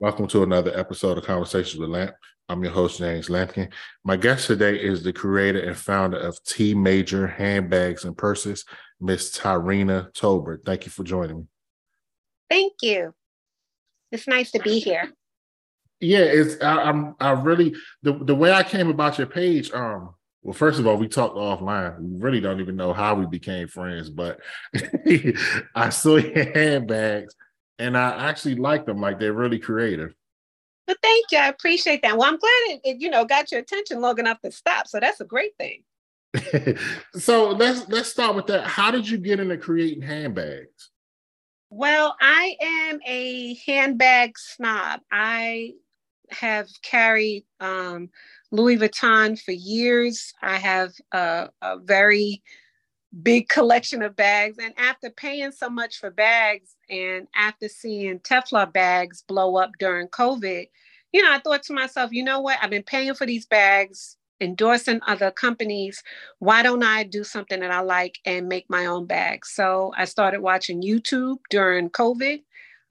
Welcome to another episode of Conversations with Lamp. I'm your host, James Lampkin. My guest today is the creator and founder of TMajor Handbags and Purses, Miss Tyrenna Tolbert. Thank you for joining me. Thank you. It's nice to be here. Yeah, it's I, I'm I really the the way I came about your page. Um, well, first of all, we talked offline. We really don't even know how we became friends, but I saw your handbags and I actually like them. Like they're really creative. But thank you. I appreciate that. Well, I'm glad it, it, you know got your attention long enough to stop. So that's a great thing. so let's let's start with that. How did you get into creating handbags? Well, I am a handbag snob. I have carried um, Louis Vuitton for years. I have a, a very big collection of bags. And after paying so much for bags and after seeing Telfar bags blow up during COVID, you know, I thought to myself, you know what? I've been paying for these bags, endorsing other companies. Why don't I do something that I like and make my own bags? So I started watching YouTube during COVID.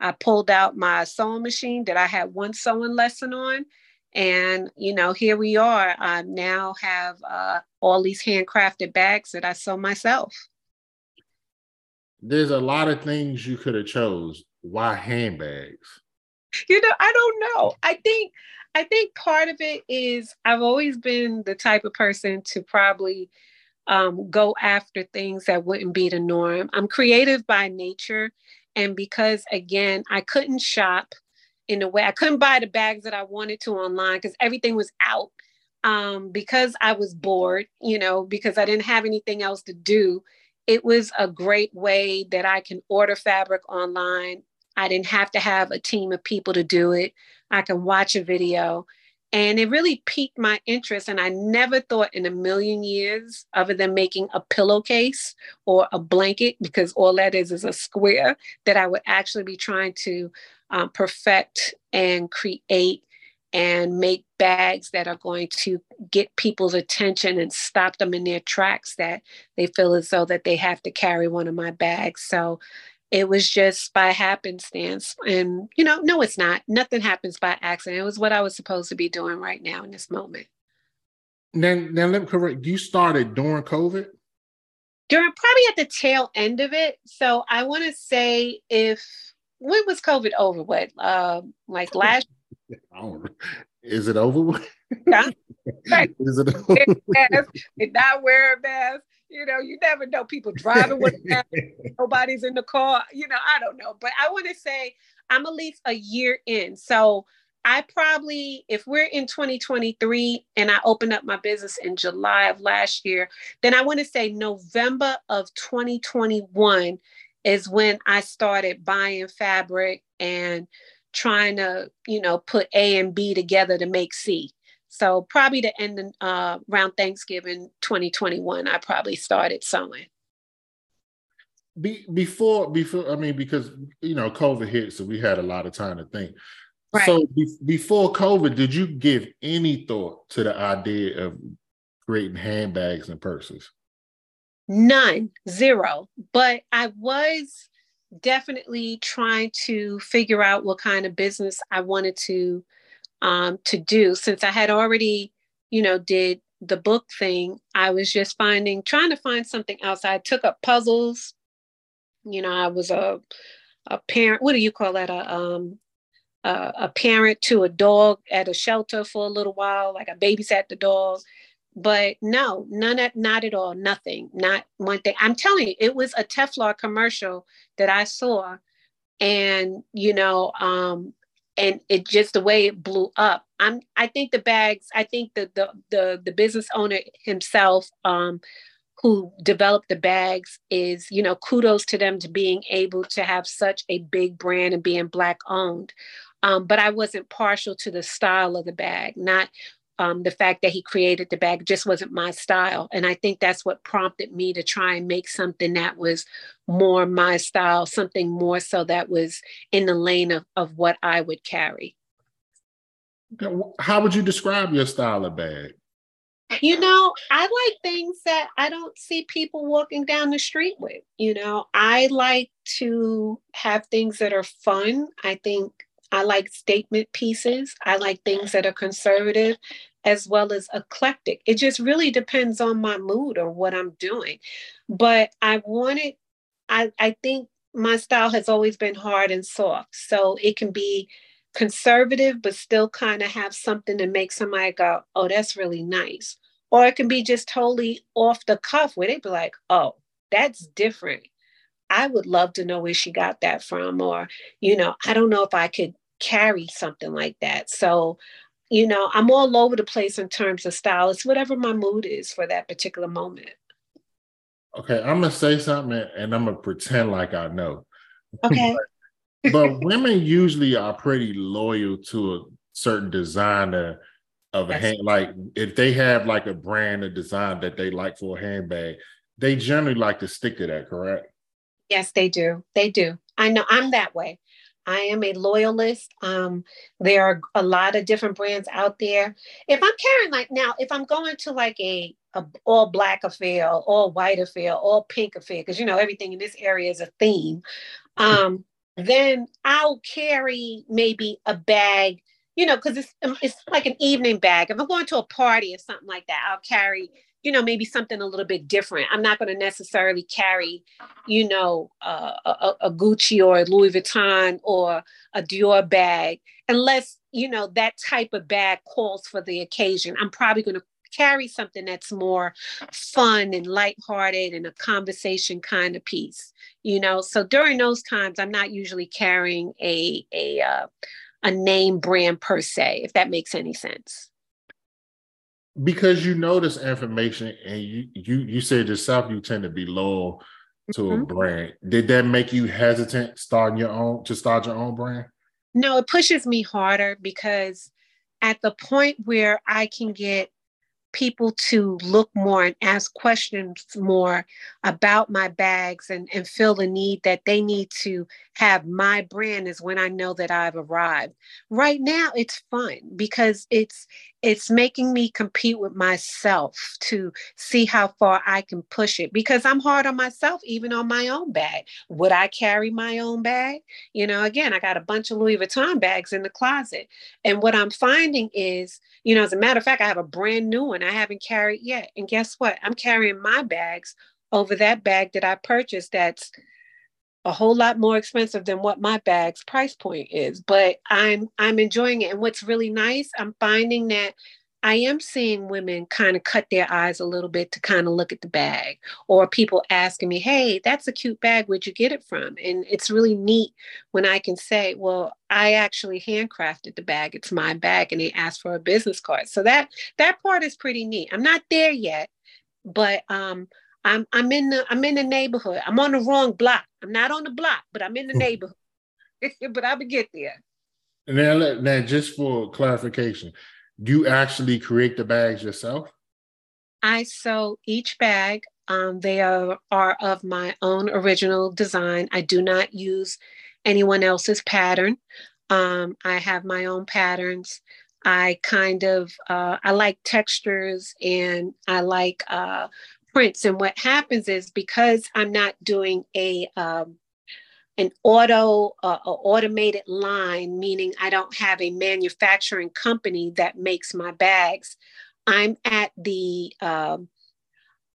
I pulled out my sewing machine that I had one sewing lesson on and, you know, here we are. I now have uh, all these handcrafted bags that I sew myself. There's a lot of things you could have chose. Why handbags? You know, I don't know. I think I think part of it is I've always been the type of person to probably um, go after things that wouldn't be the norm. I'm creative by nature. And because, again, I couldn't shop, in a way. I couldn't buy the bags that I wanted to online because everything was out. Um, because I was bored, you know, because I didn't have anything else to do. It was a great way that I can order fabric online. I didn't have to have a team of people to do it. I can watch a video. And it really piqued my interest. And I never thought in a million years, other than making a pillowcase or a blanket, because all that is is a square, that I would actually be trying to um, perfect and create and make bags that are going to get people's attention and stop them in their tracks that they feel as though that they have to carry one of my bags so it was just by happenstance and you know no it's not nothing happens by accident it was what i was supposed to be doing right now in this moment then then let me correct you started during covid during probably at the tail end of it so i want to say if when was COVID over? What, uh, like last? Is it over with? Yeah. Right. Is it over? And not wear a mask. You know, you never know. People driving with. Nobody's in the car. You know, I don't know. But I want to say I'm at least a year in. So I probably, if we're in 2023 and I opened up my business in July of last year, then I want to say November of 2021 is when I started buying fabric and trying to, you know, put A and B together to make C. So probably the end of, uh, around Thanksgiving 2021, I probably started sewing. Be, before, before, I mean, because you know, COVID hit, so we had a lot of time to think. Right. So be, before COVID, did you give any thought to the idea of creating handbags and purses? None, zero. But I was definitely trying to figure out what kind of business I wanted to um, to do since I had already, you know, did the book thing. I was just finding trying to find something else. I took up puzzles. You know, I was a a parent. What do you call that? A um a, a parent to a dog at a shelter for a little while. Like I babysat the dog but no, none at not at all, nothing, not one thing. I'm telling you, it was a Telfar commercial that I saw, and you know, um, and it just the way it blew up. I'm I think the bags, I think the the the, the business owner himself, um, who developed the bags is, you know, kudos to them to being able to have such a big brand and being black owned. Um, but I wasn't partial to the style of the bag, not um, the fact that he created the bag just wasn't my style. And I think that's what prompted me to try and make something that was more my style, something more so that was in the lane of, of what I would carry. How would you describe your style of bag? You know, I like things that I don't see people walking down the street with. You know, I like to have things that are fun. I think I like statement pieces. I like things that are conservative as well as eclectic. It just really depends on my mood or what I'm doing. But I wanted, I, I think my style has always been hard and soft. So it can be conservative, but still kind of have something to make somebody go, oh, that's really nice. Or it can be just totally off the cuff where they'd be like, oh, that's different. I would love to know where she got that from. Or, you know, I don't know if I could carry something like that. So, you know, I'm all over the place in terms of style. It's whatever my mood is for that particular moment. Okay, I'm gonna say something and I'm gonna pretend like I know. Okay. but women usually are pretty loyal to a certain designer of a hand. Like if they have like a brand of design that they like for a handbag, they generally like to stick to that, correct? Yes, they do. They do. I know I'm that way. I am a loyalist. Um, there are a lot of different brands out there. If I'm carrying like now, if I'm going to like a, a all black affair, all white affair, all pink affair, because you know everything in this area is a theme. Um, then I'll carry maybe a bag, you know, because it's it's like an evening bag. If I'm going to a party or something like that, I'll carry, you know, maybe something a little bit different. I'm not going to necessarily carry, you know, uh, a, a Gucci or a Louis Vuitton or a Dior bag unless you know that type of bag calls for the occasion. I'm probably going to carry something that's more fun and lighthearted and a conversation kind of piece you know so during those times i'm not usually carrying a a uh, a name brand per se if that makes any sense because you know this information and you you you said yourself you tend to be loyal to mm-hmm. a brand did that make you hesitant starting your own to start your own brand no it pushes me harder because at the point where i can get people to look more and ask questions more about my bags and, and feel the need that they need to have my brand is when I know that I've arrived. Right now it's fun because it's it's making me compete with myself to see how far I can push it because I'm hard on myself, even on my own bag. Would I carry my own bag? You know, again, I got a bunch of Louis Vuitton bags in the closet. And what I'm finding is, you know, as a matter of fact, I have a brand new one I haven't carried yet. And guess what? I'm carrying my bags over that bag that I purchased that's a whole lot more expensive than what my bag's price point is but i'm i'm enjoying it. And what's really nice i'm finding that i am seeing women kind of cut their eyes a little bit to kind of look at the bag or people asking me hey that's a cute bag. Where'd you get it from? And it's really neat when i can say well i actually handcrafted the bag. It's my bag and they ask for a business card. So that that part is pretty neat. I'm not there yet but um I'm I'm in the I'm in the neighborhood. I'm on the wrong block. I'm not on the block, but I'm in the hmm. neighborhood. but I will get there. And now, now, just for clarification, do you actually create the bags yourself? I sew each bag. Um, they are, are of my own original design. I do not use anyone else's pattern. Um, I have my own patterns. I kind of uh, I like textures and I like uh, prints. And what happens is because I'm not doing a um, an auto uh, automated line, meaning I don't have a manufacturing company that makes my bags. I'm at the um,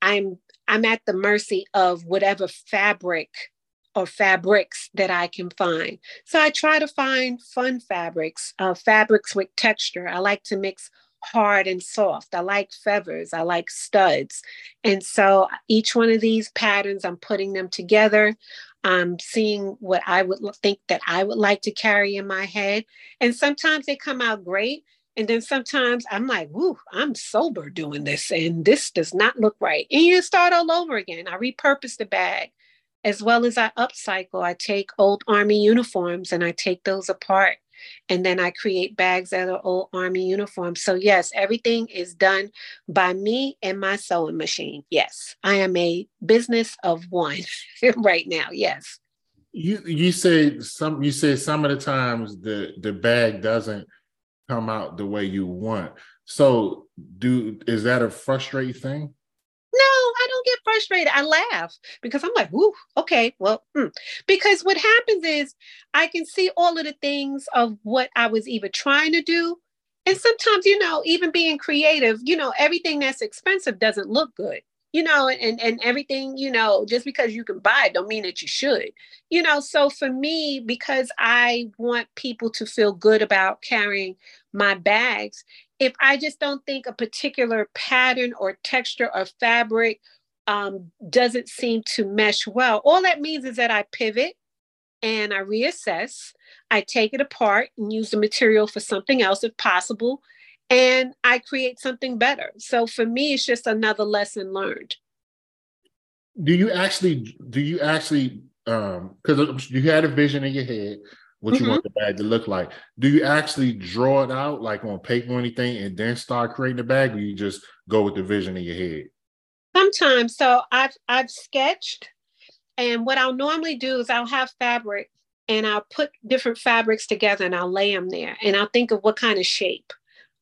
I'm I'm at the mercy of whatever fabric or fabrics that I can find. So I try to find fun fabrics, uh, fabrics with texture. I like to mix hard and soft. I like feathers. I like studs. And so each one of these patterns, I'm putting them together. I'm seeing what I would think that I would like to carry in my head. And sometimes they come out great. And then sometimes I'm like, whoo, I'm sober doing this, and this does not look right. And you start all over again. I repurpose the bag as well as I upcycle. I take old army uniforms and I take those apart and then I create bags that are old army uniforms. So yes, everything is done by me and my sewing machine. Yes, I am a business of one right now. Yes. You you say some you say some of the times the the bag doesn't come out the way you want. So do is that a frustrating thing? No, I don't get frustrated. I laugh because I'm like, "Ooh, okay, well," hmm. because what happens is I can see all of the things of what I was even trying to do, and sometimes, you know, even being creative, you know, everything that's expensive doesn't look good you know and and everything you know just because you can buy it don't mean that you should you know so for me because i want people to feel good about carrying my bags if i just don't think a particular pattern or texture or fabric um, doesn't seem to mesh well all that means is that i pivot and i reassess i take it apart and use the material for something else if possible and I create something better. So for me, it's just another lesson learned. Do you actually, do you actually, um, because you had a vision in your head, what mm-hmm. you want the bag to look like. Do you actually draw it out like on paper or anything and then start creating the bag, or you just go with the vision in your head? Sometimes. So I've I've sketched, and what I'll normally do is I'll have fabric and I'll put different fabrics together and I'll lay them there and I'll think of what kind of shape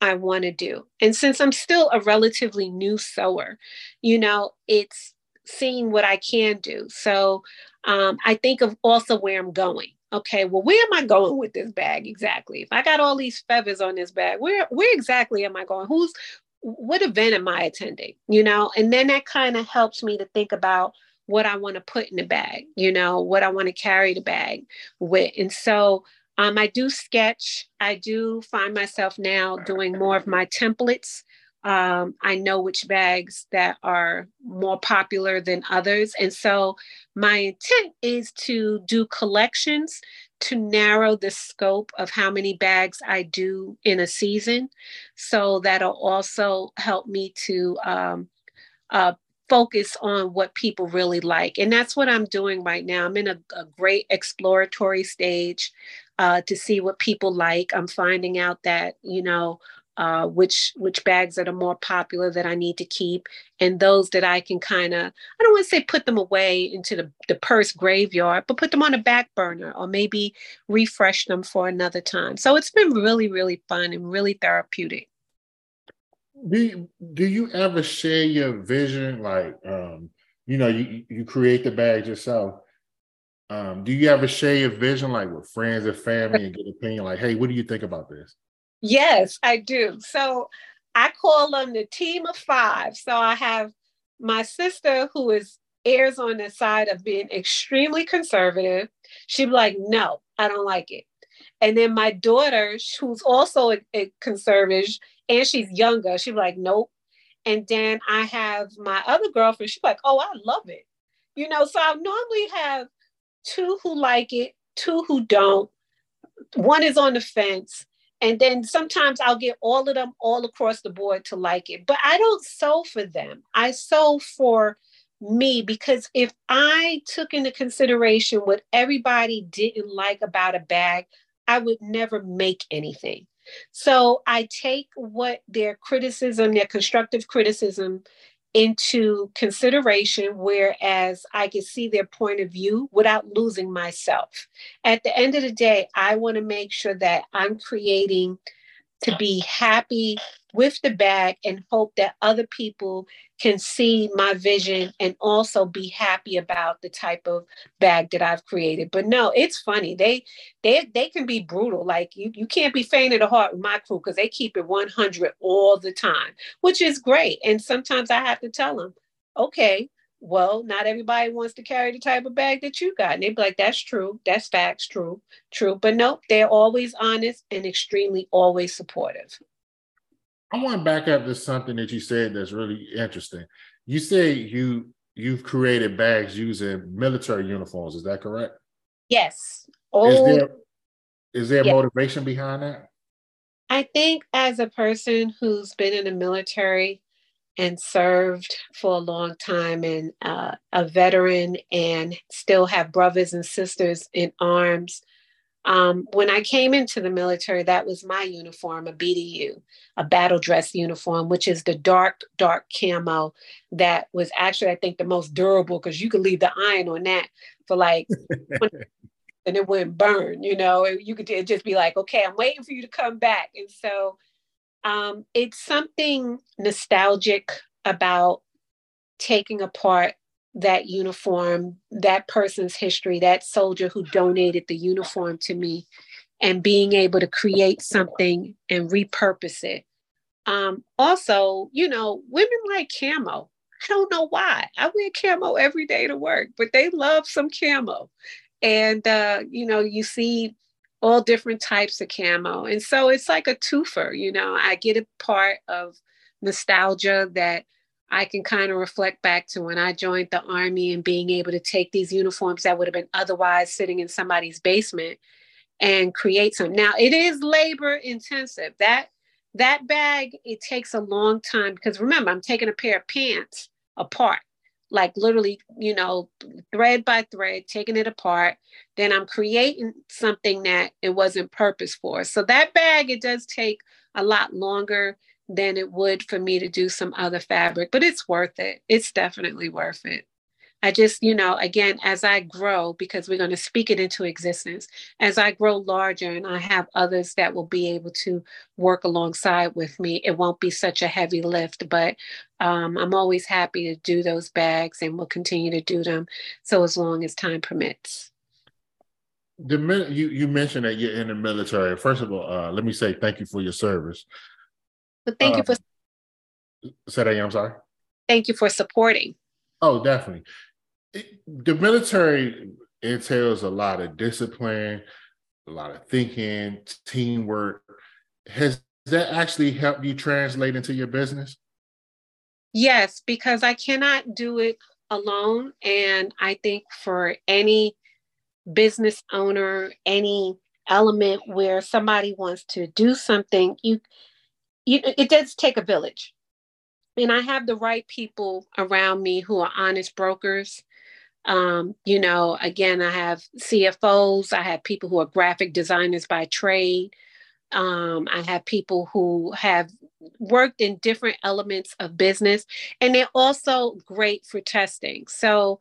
I want to do. And since I'm still a relatively new sewer, you know, it's seeing what I can do. So um, I think of also where I'm going. Okay, well, where am I going with this bag exactly? If I got all these feathers on this bag, where where exactly am I going? Who's what event am I attending? You know, and then that kind of helps me to think about what I want to put in the bag, you know, what I want to carry the bag with. And so um, I do sketch. I do find myself now doing more of my templates. Um, I know which bags that are more popular than others. And so my intent is to do collections to narrow the scope of how many bags I do in a season. So that'll also help me to um, uh, focus on what people really like. And that's what I'm doing right now. I'm in a, a great exploratory stage uh, to see what people like. I'm finding out that, you know, uh, which which bags that are more popular that I need to keep, and those that I can kind of I don't want to say put them away into the, the purse graveyard, but put them on a back burner or maybe refresh them for another time. So it's been really really fun and really therapeutic. Do you, do you ever share your vision like um, you know you you create the bags yourself? Um, do you ever share your vision like with friends and family and get opinion like, hey, what do you think about this? Yes, I do. So I call them the team of five. So I have my sister who is airs on the side of being extremely conservative. She'd be like, no, I don't like it. And then my daughter, who's also a, a conservative and she's younger, she'd be like, nope. And then I have my other girlfriend, she's like, oh, I love it. You know, so I normally have two who like it, two who don't. One is on the fence. And then sometimes I'll get all of them all across the board to like it. But I don't sew for them. I sew for me because if I took into consideration what everybody didn't like about a bag, I would never make anything. So I take what their criticism, their constructive criticism, into consideration, whereas I can see their point of view without losing myself. At the end of the day, I want to make sure that I'm creating to be happy with the bag and hope that other people can see my vision and also be happy about the type of bag that I've created. But no, it's funny. They they they can be brutal. Like you you can't be faint of the heart with my crew because they keep it 100 all the time, which is great. And sometimes I have to tell them, okay, well, not everybody wants to carry the type of bag that you got. And they'd be like, that's true. That's facts, true, true. But nope, they're always honest and extremely always supportive. I want to back up to something that you said that's really interesting. You say you you've created bags using military uniforms. Is that correct? Yes. Old, is there is there yes. motivation behind that? I think as a person who's been in the military and served for a long time and uh, a veteran and still have brothers and sisters in arms um, when I came into the military, that was my uniform, a BDU, a battle dress uniform, which is the dark, dark camo that was actually, I think, the most durable because you could leave the iron on that for like, and it wouldn't burn, you know, you could just be like, okay, I'm waiting for you to come back. And so um, it's something nostalgic about taking apart that uniform, that person's history, that soldier who donated the uniform to me, and being able to create something and repurpose it. Um, also, you know, women like camo. I don't know why. I wear camo every day to work, but they love some camo. And, uh, you know, you see all different types of camo. And so it's like a twofer, you know, I get a part of nostalgia that I can kind of reflect back to when I joined the army and being able to take these uniforms that would have been otherwise sitting in somebody's basement and create some. Now it is labor intensive. That that bag it takes a long time because remember I'm taking a pair of pants apart like literally, you know, thread by thread, taking it apart. Then I'm creating something that it wasn't purpose for. So that bag, it does take a lot longer than it would for me to do some other fabric, but it's worth it. It's definitely worth it. I just, you know, again, as I grow, because we're going to speak it into existence, as I grow larger and I have others that will be able to work alongside with me, it won't be such a heavy lift. But um, I'm always happy to do those bags and we'll continue to do them. So as long as time permits. The you, you mentioned that you're in the military, first of all, uh, let me say thank you for your service. But thank you uh, for. Say that again, I'm sorry. Thank you for supporting. Oh, definitely the military entails a lot of discipline, a lot of thinking, teamwork. Has that actually helped you translate into your business? Yes, because I cannot do it alone. And I think for any business owner, any element where somebody wants to do something, you, you it does take a village. And I have the right people around me who are honest brokers um, you know, again, I have CFOs, I have people who are graphic designers by trade. Um, I have people who have worked in different elements of business, and they're also great for testing. So,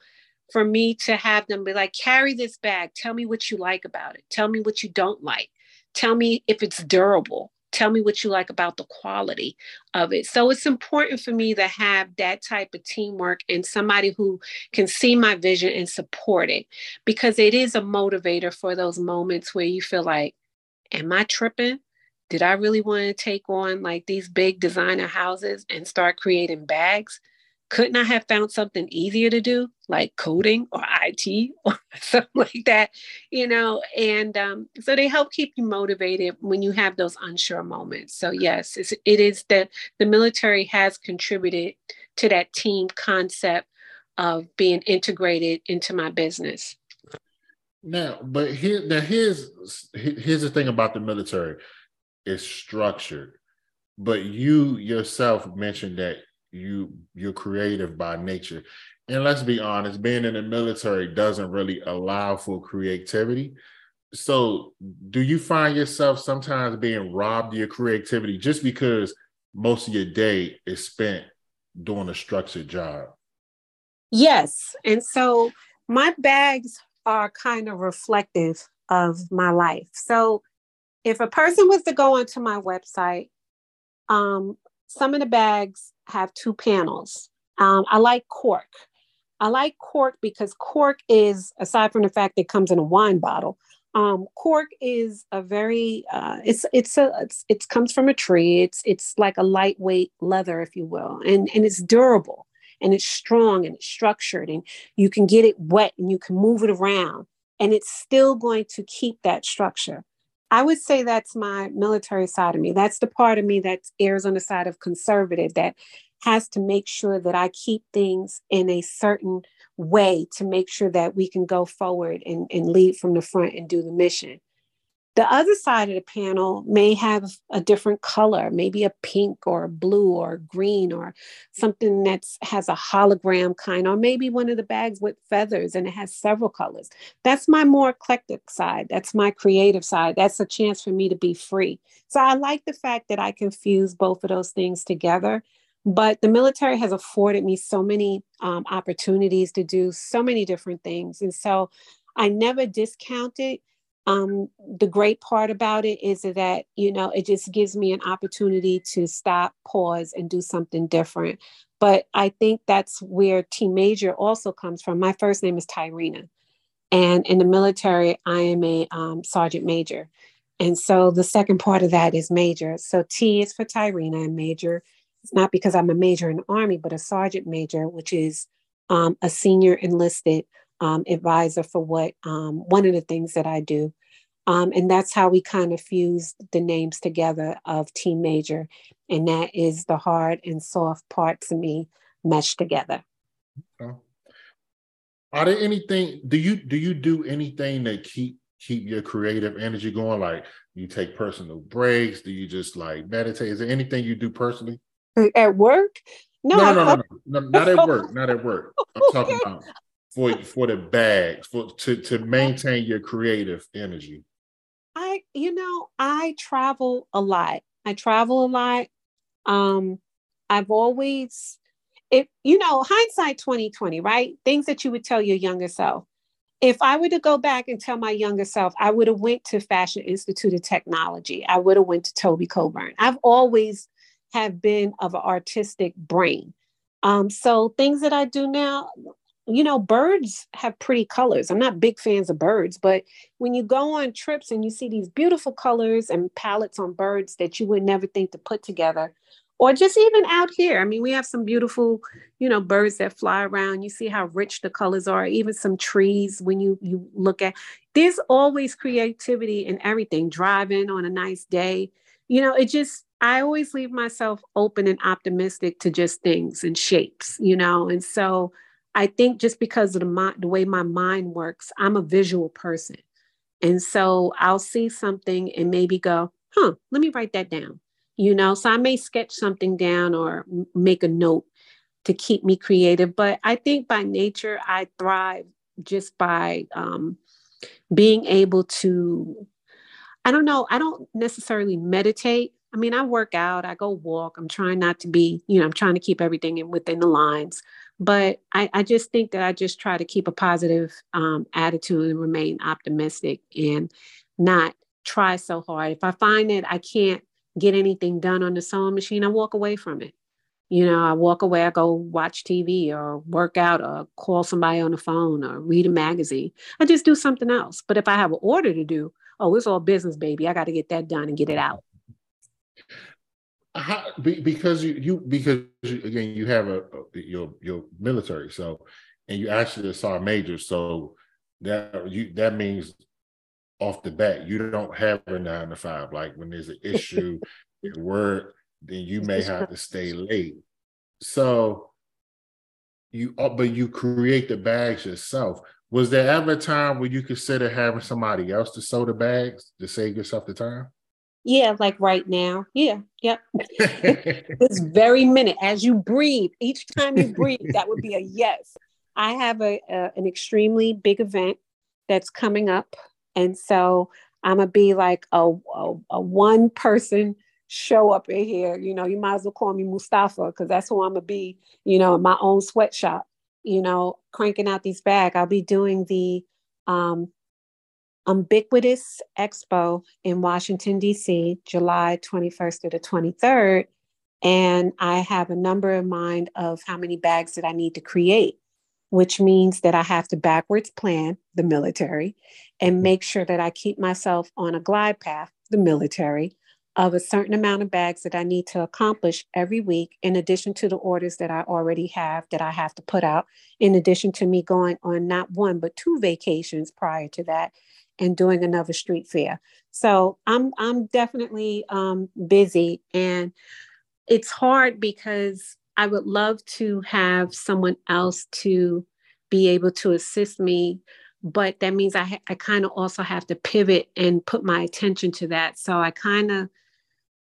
for me to have them be like, carry this bag, tell me what you like about it, tell me what you don't like, tell me if it's durable, tell me what you like about the quality of it. So it's important for me to have that type of teamwork and somebody who can see my vision and support it because it is a motivator for those moments where you feel like, am I tripping? Did I really want to take on like these big designer houses and start creating bags? Couldn't I have found something easier to do, like coding or IT or something like that, you know? And um, so they help keep you motivated when you have those unsure moments. So yes, it's, it is that the military has contributed to that team concept of being integrated into my business. Now, but here, now here's here's the thing about the military: it's structured. But you yourself mentioned that you you're creative by nature. And let's be honest being in the military doesn't really allow for creativity. So do you find yourself sometimes being robbed of your creativity just because most of your day is spent doing a structured job? Yes. And so my bags are kind of reflective of my life. So if a person was to go onto my website um, some of the bags have two panels. Um, I like cork. I like cork because cork is, aside from the fact it comes in a wine bottle, um, cork is a very uh, it's it's a it's, it comes from a tree. It's it's like a lightweight leather, if you will, and and it's durable and it's strong and it's structured, and you can get it wet and you can move it around, and it's still going to keep that structure. I would say that's my military side of me. That's the part of me that errs on the side of conservative that has to make sure that I keep things in a certain way to make sure that we can go forward and, and lead from the front and do the mission. The other side of the panel may have a different color, maybe a pink or a blue or green or something that has a hologram kind, or maybe one of the bags with feathers and it has several colors. That's my more eclectic side. That's my creative side. That's a chance for me to be free. So I like the fact that I can fuse both of those things together. But the military has afforded me so many um, opportunities to do so many different things. And so I never discounted um, the great part about it is that you know it just gives me an opportunity to stop pause and do something different But I think that's where TMajor also comes from. My first name is Tyrenna. And in the military, I am a um, sergeant major. And so the second part of that is major. So T is for Tyrenna and major. It's not because I'm a major in the Army, but a sergeant major, which is um, a senior enlisted um, advisor for what um, one of the things that I do. Um, and that's how we kind of fused the names together of TMajor. And that is the hard and soft parts of me meshed together. Okay. Are there anything, do you do you do anything that keep keep your creative energy going? Like you take personal breaks? Do you just like meditate? Is there anything you do personally? At work? No, no, no, no, no, no, not at work. Not at work. I'm talking about for for the bags for to to maintain your creative energy. I, you know, I travel a lot. I travel a lot. Um, I've always, if you know, hindsight 2020, right? Things that you would tell your younger self. If I were to go back and tell my younger self, I would have went to Fashion Institute of Technology. I would have went to Tobé Coburn. I've always have been of an artistic brain. Um, so things that I do now, you know, birds have pretty colors. I'm not big fans of birds, but when you go on trips and you see these beautiful colors and palettes on birds that you would never think to put together, or just even out here, I mean, we have some beautiful, you know, birds that fly around. You see how rich the colors are, even some trees when you you look at. There's always creativity in everything. Driving on a nice day, you know, it just I always leave myself open and optimistic to just things and shapes, you know, and so I think just because of the, the way my mind works, I'm a visual person. And so I'll see something and maybe go, huh, let me write that down. You know, so I may sketch something down or make a note to keep me creative. But I think by nature, I thrive just by um, being able to, I don't know, I don't necessarily meditate. I mean, I work out, I go walk. I'm trying not to be, you know, I'm trying to keep everything in, within the lines but I, I, just think that I just try to keep a positive um, attitude and remain optimistic and not try so hard. If I find that I can't get anything done on the sewing machine, I walk away from it. You know, I walk away, I go watch TV or work out or call somebody on the phone or read a magazine. I just do something else. But if I have an order to do, oh, it's all business, baby. I got to get that done and get it out how, because you you because you, again you have a, your your military so and you actually saw a sergeant major so that you that means off the bat you don't have a nine to five. Like when there's an issue at work then you may have to stay late. So you uh, but you create the bags yourself. Was there ever a time where you consider having somebody else to sew the bags to save yourself the time yeah, like right now. Yeah, yep. this very minute, as you breathe, each time you breathe, that would be a yes. I have a, a an extremely big event that's coming up, and so I'm gonna be like a, a, a one person show up in here. You know, you might as well call me Mustafa because that's who I'm gonna be. You know, in my own sweatshop. You know, cranking out these bags. I'll be doing the um, Ubiquitous Expo in Washington, D.C., July 21st to the 23rd. And I have a number in mind of how many bags that I need to create, which means that I have to backwards plan the military and mm-hmm. make sure that I keep myself on a glide path, the military, of a certain amount of bags that I need to accomplish every week, in addition to the orders that I already have that I have to put out, in addition to me going on not one, but two vacations prior to that and doing another street fair. So I'm I'm definitely um, busy, and it's hard because I would love to have someone else to be able to assist me, but that means I ha- I kind of also have to pivot and put my attention to that. So I kind of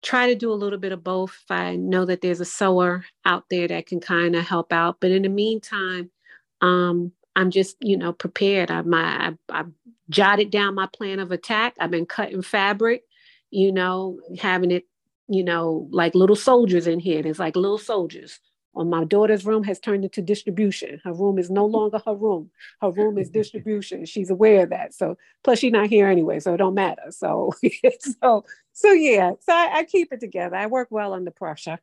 try to do a little bit of both. I know that there's a sewer out there that can kind of help out, but in the meantime, um, I'm just, you know, prepared. I my I, I jotted down my plan of attack. I've been cutting fabric, you know, having it, you know, like little soldiers in here. There's like little soldiers. On my daughter's room has turned into distribution. Her room is no longer her room. Her room is distribution. She's aware of that. So plus she's not here anyway, so it don't matter. So so so yeah. So I, I keep it together. I work well under pressure.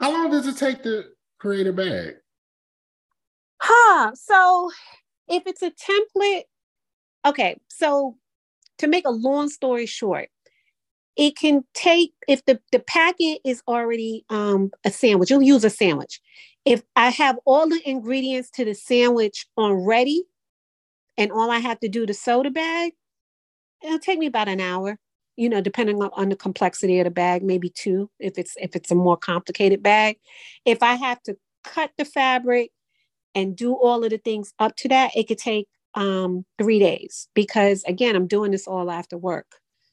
How long does it take to create a bag? Huh. So if it's a template, okay. So to make a long story short, it can take if the, the packet is already um, a sandwich, you'll use a sandwich. If I have all the ingredients to the sandwich on ready, and all I have to do to sew the bag, it'll take me about an hour you know depending on, on, the complexity of the bag maybe two if it's if it's a more complicated bag if i have to cut the fabric and do all of the things up to that it could take um, three days because again i'm doing this all after work.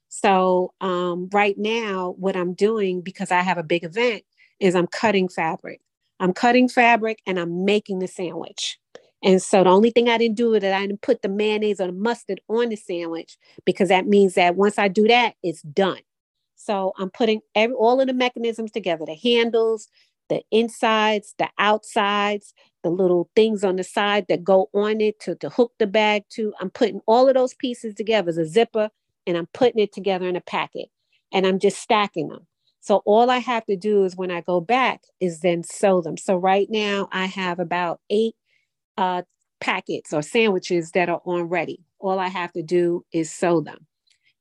So um, right now what i'm doing because i have a big event is i'm cutting fabric. I'm cutting fabric and i'm making the sandwich. And so the only thing I didn't do is that I didn't put the mayonnaise or the mustard on the sandwich because that means that once I do that, it's done. So I'm putting every, all of the mechanisms together, the handles, the insides, the outsides, the little things on the side that go on it to, to hook the bag to. I'm putting all of those pieces together as a zipper and I'm putting it together in a packet and I'm just stacking them. So all I have to do is when I go back is then sew them. So right now I have about eight uh, packets or sandwiches that are on ready. All I have to do is sew them,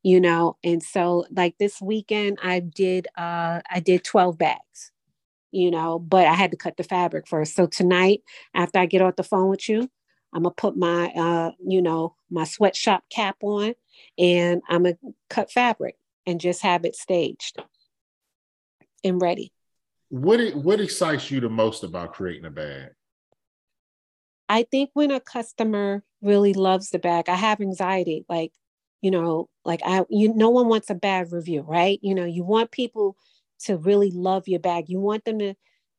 you know. And so, like this weekend, I did uh, I did twelve bags, you know, but I had to cut the fabric first. So tonight, after I get off the phone with you, I'm gonna put my uh, you know my sweatshop cap on, and I'm gonna cut fabric and just have it staged and ready. What what excites you the most about creating a bag? I think when a customer really loves the bag, I have anxiety. Like, you know, like I, you, no one wants a bad review, right? You know, you want people to really love your bag. You want them to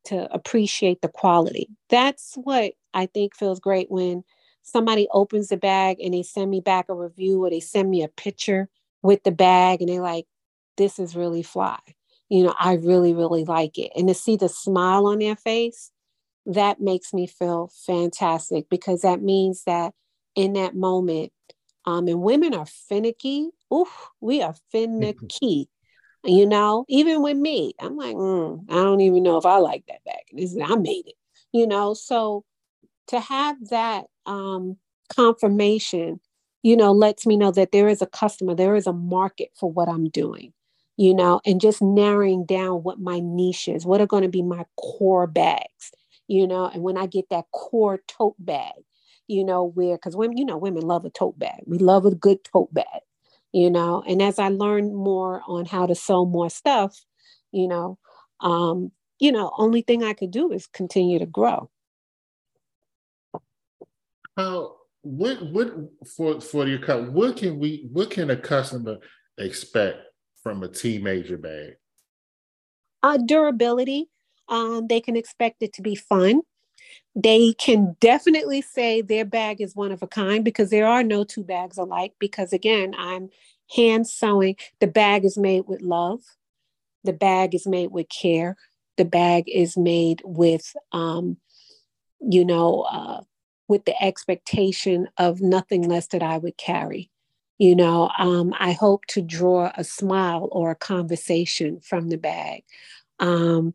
to appreciate the quality. That's what I think feels great when somebody opens the bag and they send me back a review or they send me a picture with the bag and they're like, this is really fly. You know, I really, really like it. And to see the smile on their face, that makes me feel fantastic because that means that in that moment, um, and women are finicky. Oof, we are finicky. You know, even with me, I'm like, mm, I don't even know if I like that bag. This is, I made it. You know, so to have that um, confirmation, you know, lets me know that there is a customer, there is a market for what I'm doing you know, and just narrowing down what my niche is, what are going to be my core bags you know, and when I get that core tote bag, you know, where because women, you know, women love a tote bag. We love a good tote bag, you know. And as I learn more on how to sew more stuff, you know, um, you know, only thing I could do is continue to grow. How what what for for your cut? What can we what can a customer expect from a TMajor bag? Uh, durability um, they can expect it to be fun. They can definitely say their bag is one of a kind because there are no two bags alike. Because again, I'm hand sewing. The bag is made with love, the bag is made with care, the bag is made with, um, you know, uh, with the expectation of nothing less that I would carry. You know, um, I hope to draw a smile or a conversation from the bag. Um,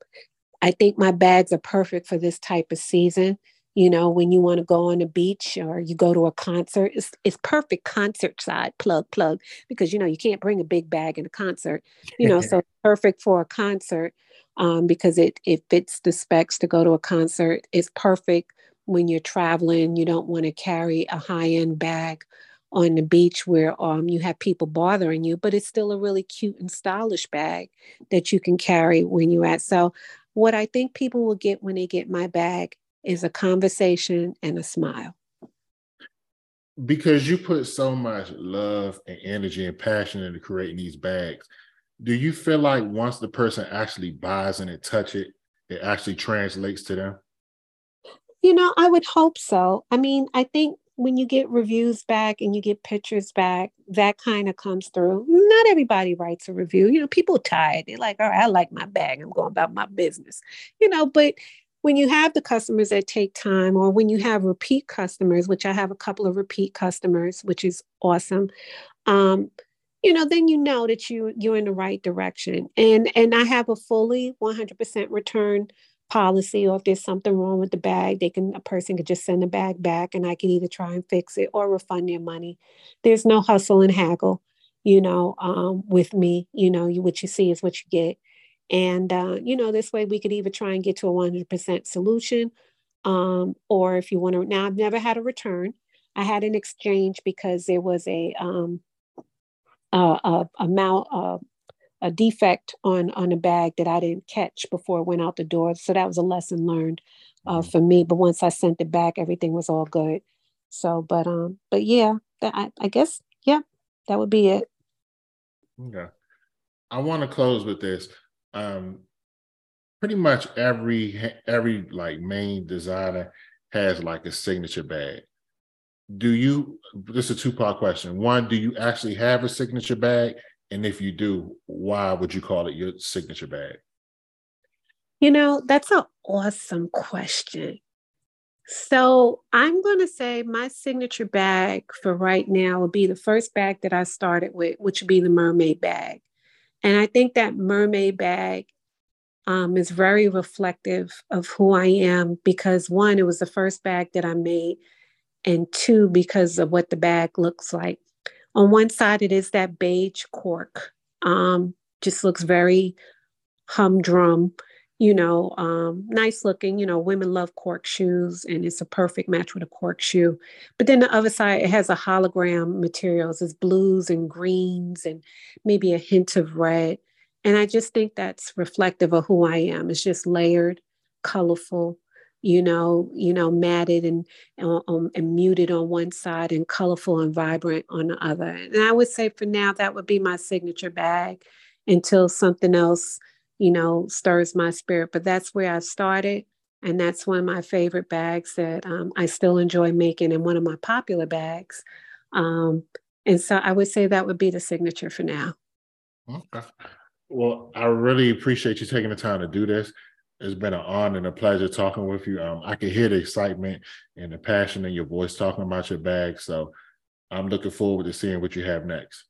I think my bags are perfect for this type of season. You know, when you want to go on the beach or you go to a concert, it's, it's perfect concert side plug, plug, because, you know, you can't bring a big bag in a concert, you know, so perfect for a concert um, because it, it fits the specs to go to a concert. It's perfect when you're traveling, you don't want to carry a high end bag on the beach where um, you have people bothering you, but it's still a really cute and stylish bag that you can carry when you're at. So what I think people will get when they get my bag is a conversation and a smile. Because you put so much love and energy and passion into creating these bags, do you feel like once the person actually buys and it touch it, it actually translates to them? You know, I would hope so. I mean, I think when you get reviews back and you get pictures back, that kind of comes through. Not everybody writes a review. You know, people tired. They're like, all right, I like my bag. I'm going about my business. You know, but when you have the customers that take time or when you have repeat customers, which I have a couple of repeat customers, which is awesome. Um, you know, then you know that you you're in the right direction. And and I have a fully 100% return policy or if there's something wrong with the bag they can a person could just send the bag back and i can either try and fix it or refund their money. There's no hustle and haggle you know um, with me you know you, what you see is what you get. And uh, you know this way we could either try and get to a 100% solution um, or if you want to now i've never had a return. I had an exchange because there was a um, a, a, a, mal, a defect on on a bag that I didn't catch before it went out the door. So that was a lesson learned uh, mm-hmm. for me. But once I sent it back, everything was all good. So, but um, but yeah, that, I, I guess yeah, that would be it. Okay, I want to close with this. Um, pretty much every every like main designer has like a signature bag. Do you? This is a two part question. One, do you actually have a signature bag? And if you do, why would you call it your signature bag? You know, that's an awesome question. So I'm going to say my signature bag for right now will be the first bag that I started with, which would be the mermaid bag. And I think that mermaid bag um, is very reflective of who I am because one, it was the first bag that I made, and two, because of what the bag looks like. On one side, it is that beige cork. Um, just looks very humdrum, you know, um, nice looking. You know, women love cork shoes, and it's a perfect match with a cork shoe. But then the other side, it has a hologram materials. It's blues and greens and maybe a hint of red. And I just think that's reflective of who I am. It's just layered, colorful, you know, you know, matted and, and, um, and muted on one side and colorful and vibrant on the other. And I would say for now, that would be my signature bag until something else, you know, stirs my spirit. But that's where I started. And that's one of my favorite bags that um, I still enjoy making and one of my popular bags. Um, and so I would say that would be the signature for now. Okay. Well, I really appreciate you taking the time to do this it's been an honor and a pleasure talking with you. Um, I can hear the excitement and the passion in your voice talking about your bag. So I'm looking forward to seeing what you have next.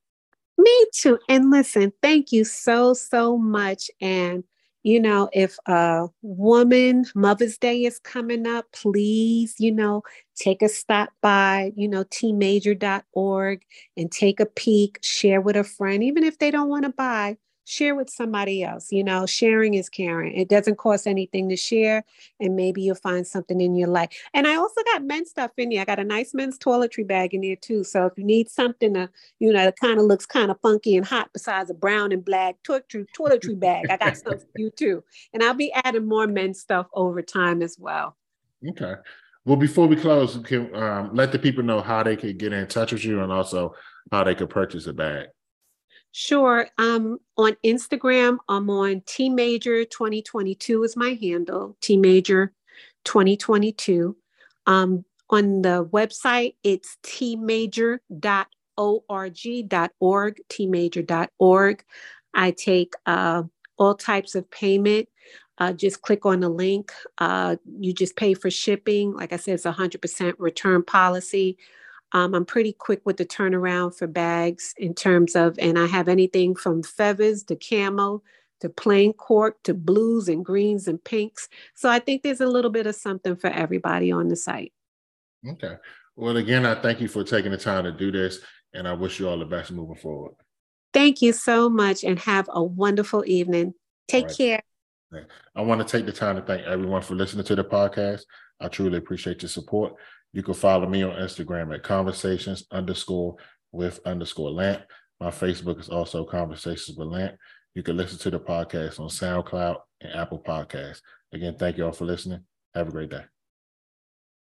Me too. And listen, thank you so, so much. And, you know, if a woman, Mother's Day is coming up, please, you know, take a stop by, you know, tmajor.org and take a peek, share with a friend, even if they don't want to buy share with somebody else. You know, sharing is caring. It doesn't cost anything to share, and maybe you'll find something in your life. And I also got men's stuff in there. I got a nice men's toiletry bag in there too. So if you need something to, you know, that kind of looks kind of funky and hot besides a brown and black toiletry, toiletry bag, I got stuff for you too. And I'll be adding more men's stuff over time as well. Okay. Well, before we close, can um, let the people know how they could get in touch with you and also how they could purchase a bag. Sure. Um, on Instagram, I'm on TMajor 2022 is my handle, TMajor 2022. Um, on the website, it's tmajor.org.org, tmajor.org. I take uh, all types of payment. Uh, just click on the link. Uh, you just pay for shipping. Like I said, it's a 100% return policy. Um, I'm pretty quick with the turnaround for bags in terms of, and I have anything from feathers to camo to plain cork to blues and greens and pinks. So I think there's a little bit of something for everybody on the site. Okay. Well, again, I thank you for taking the time to do this, and I wish you all the best moving forward. Thank you so much, and have a wonderful evening. Take right. care. I want to take the time to thank everyone for listening to the podcast. I truly appreciate your support. You can follow me on Instagram at conversations underscore with underscore lamp. My Facebook is also Conversations with Lamp. You can listen to the podcast on SoundCloud and Apple Podcasts. Again, thank you all for listening. Have a great day.